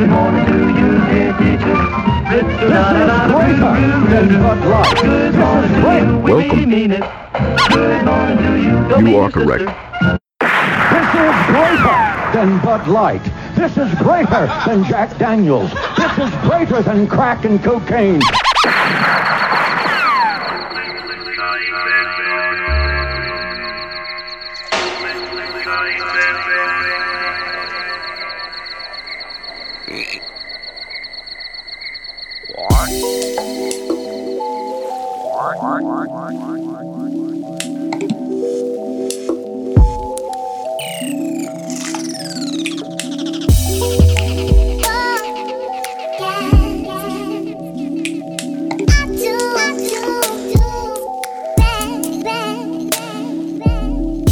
Good morning to you, dear teacher. Welcome. mean it. Good morning to you, don't You are correct. This is greater than Bud Light. This is greater than Jack Daniels. This is greater than crack and cocaine.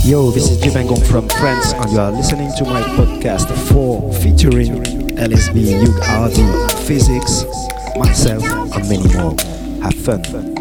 Yo, this is Ji Ben Gong from France, and you are listening to my podcast 4 featuring LSB, Hugh Hardie, Physics, myself, and many more. Have fun.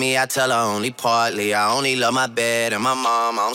me, I tell her only partly. I only love my bed and my mom. I'm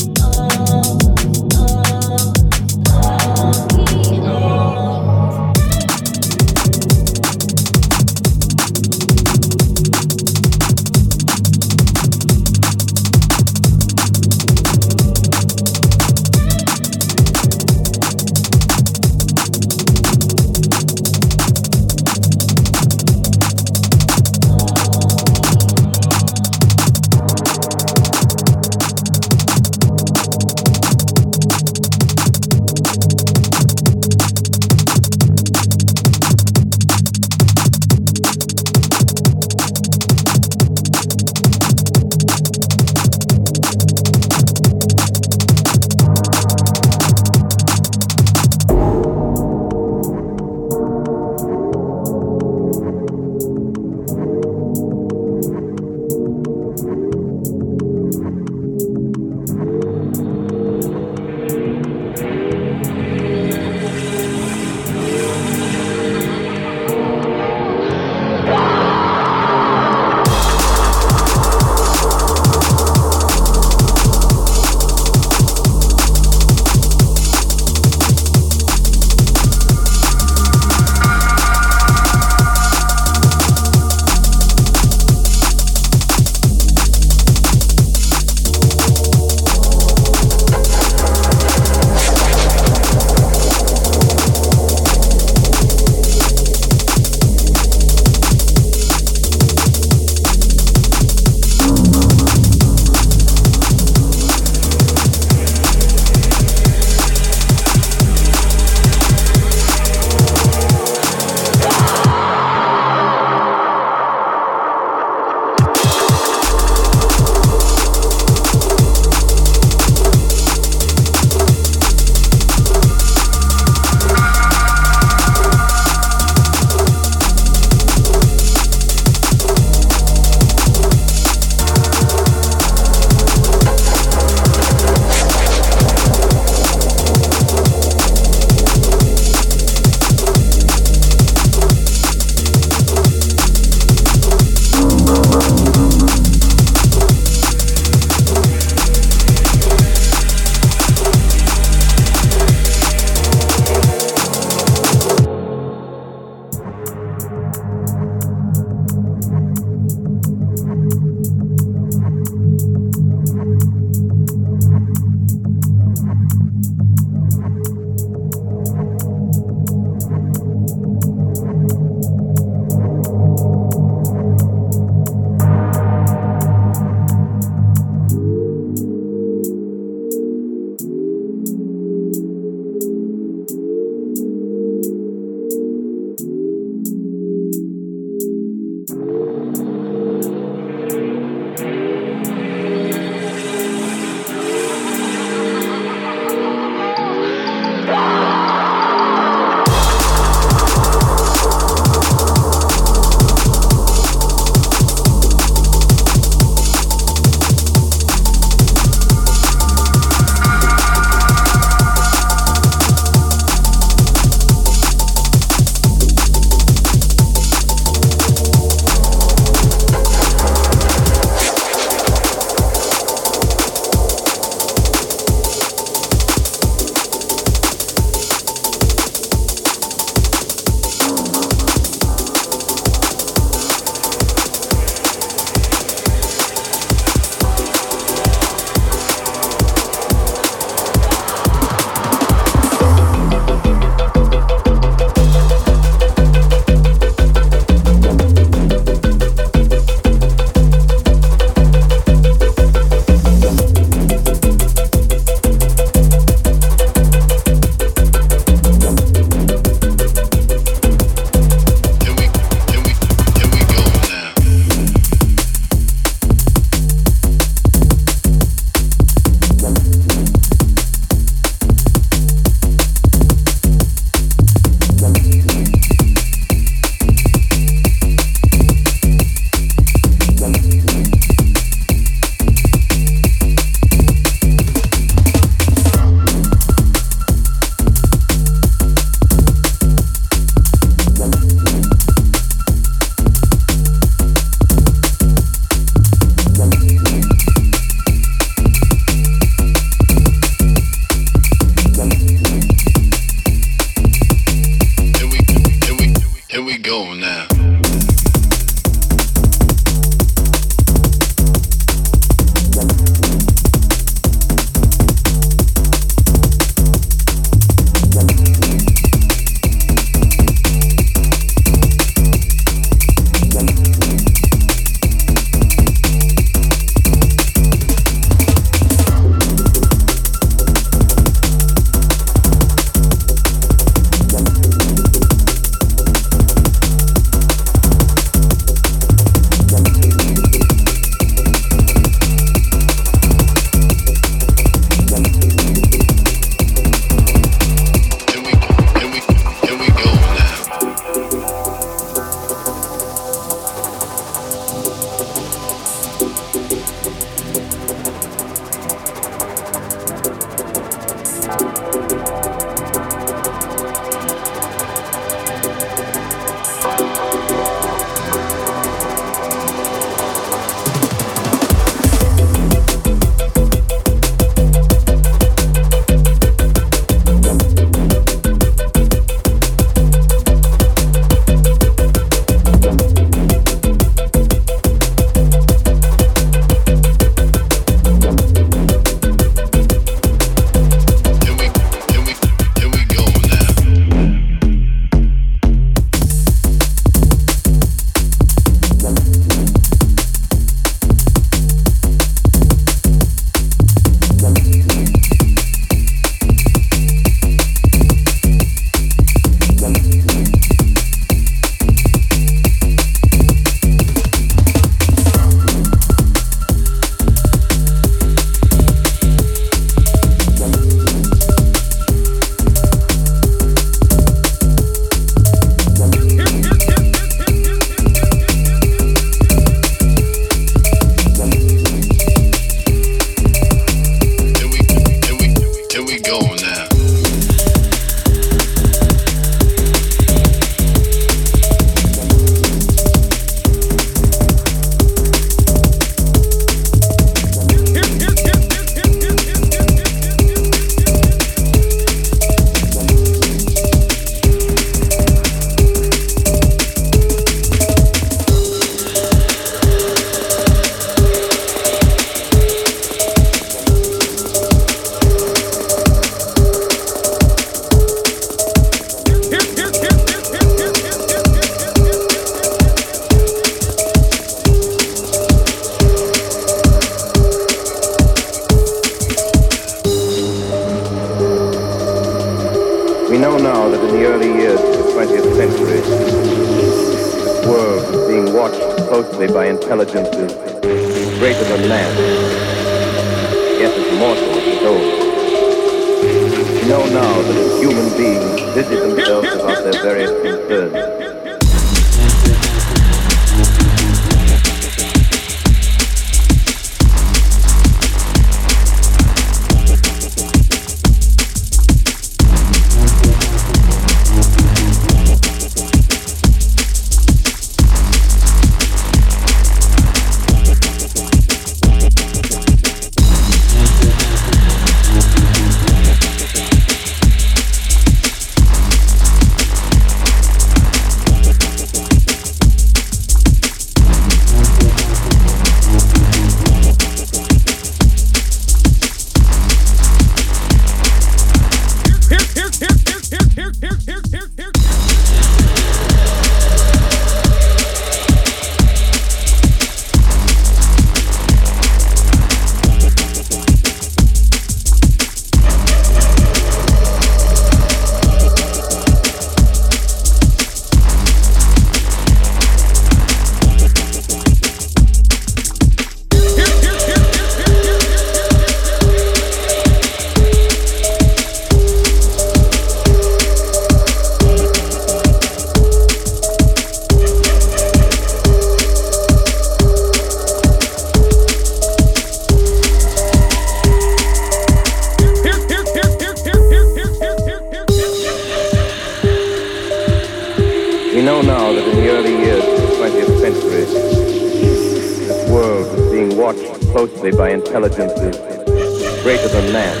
greater than man.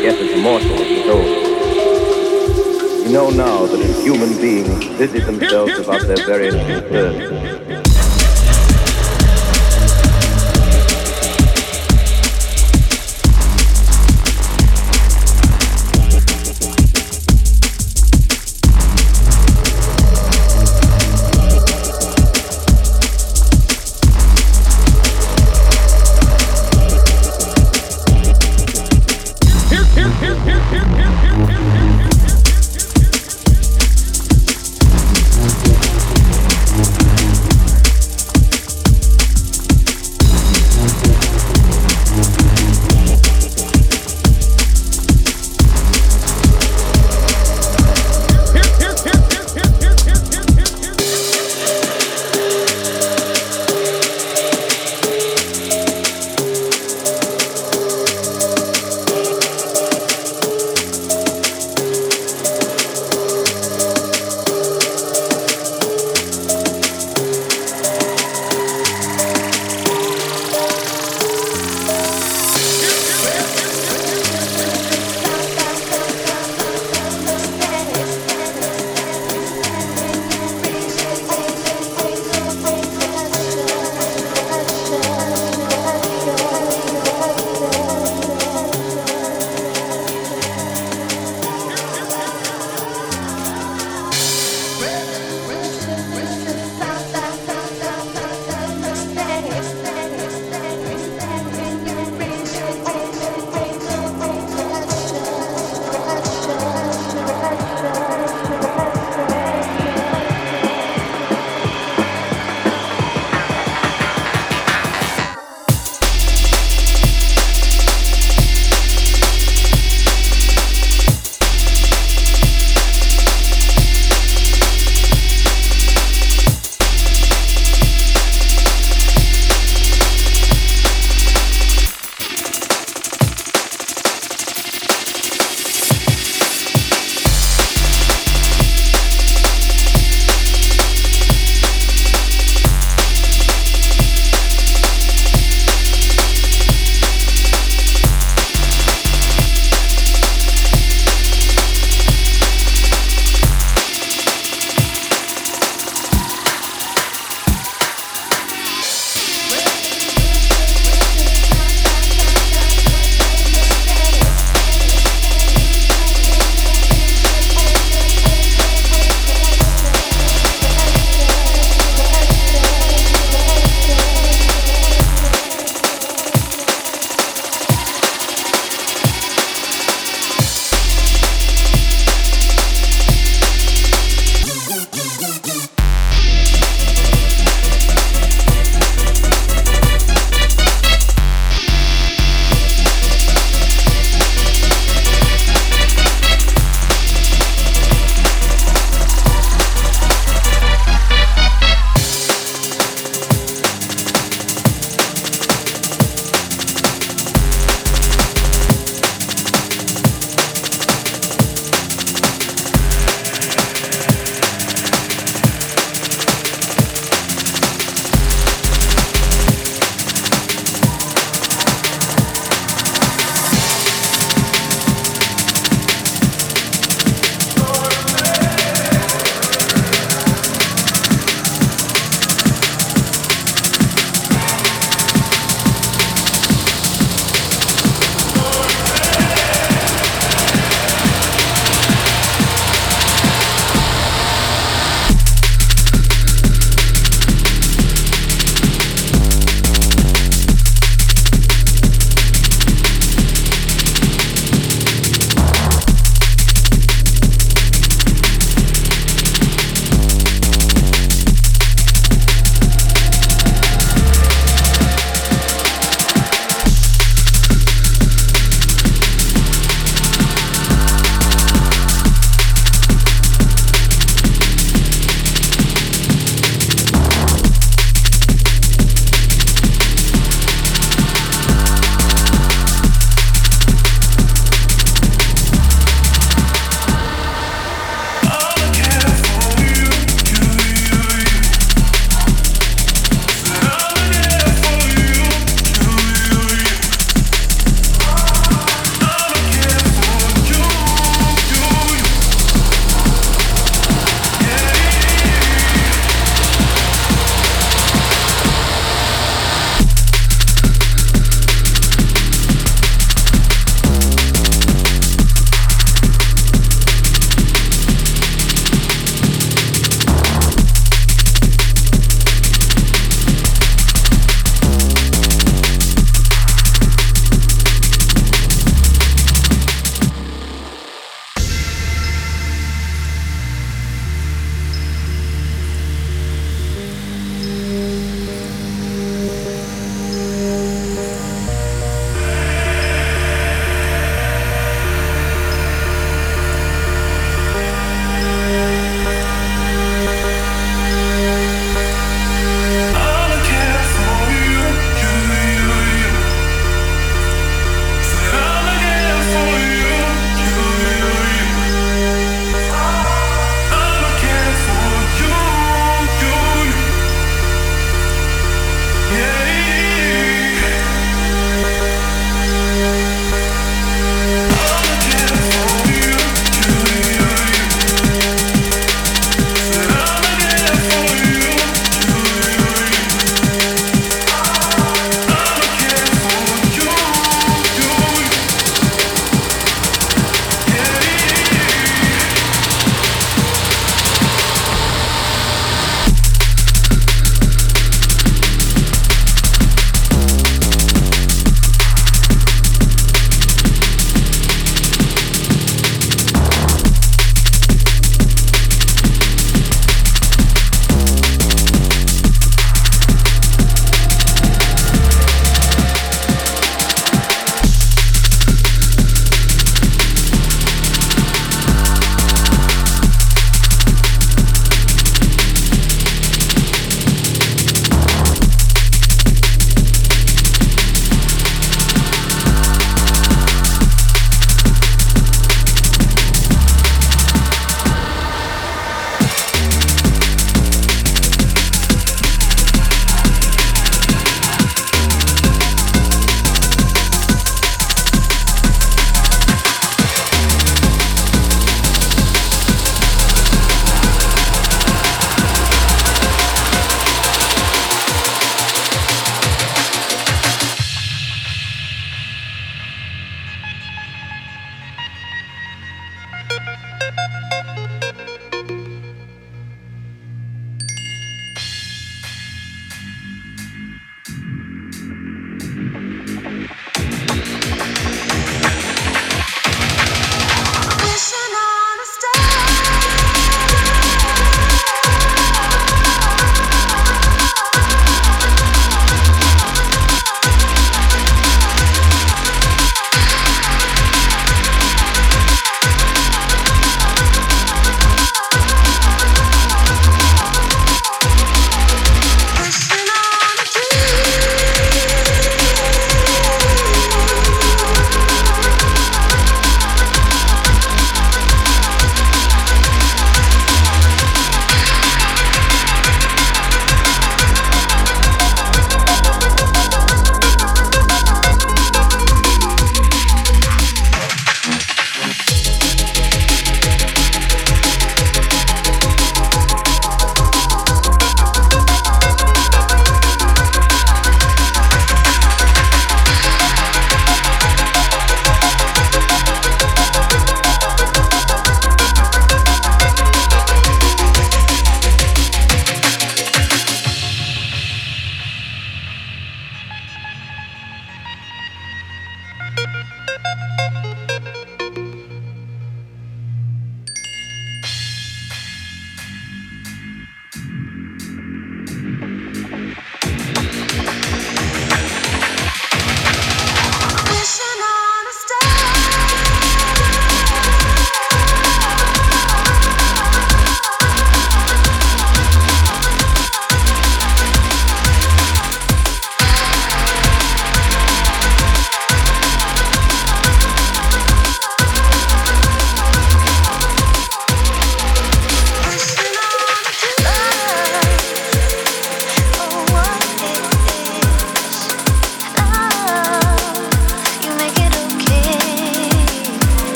Yet as mortal as his. We know now that as human beings busy themselves about their very own.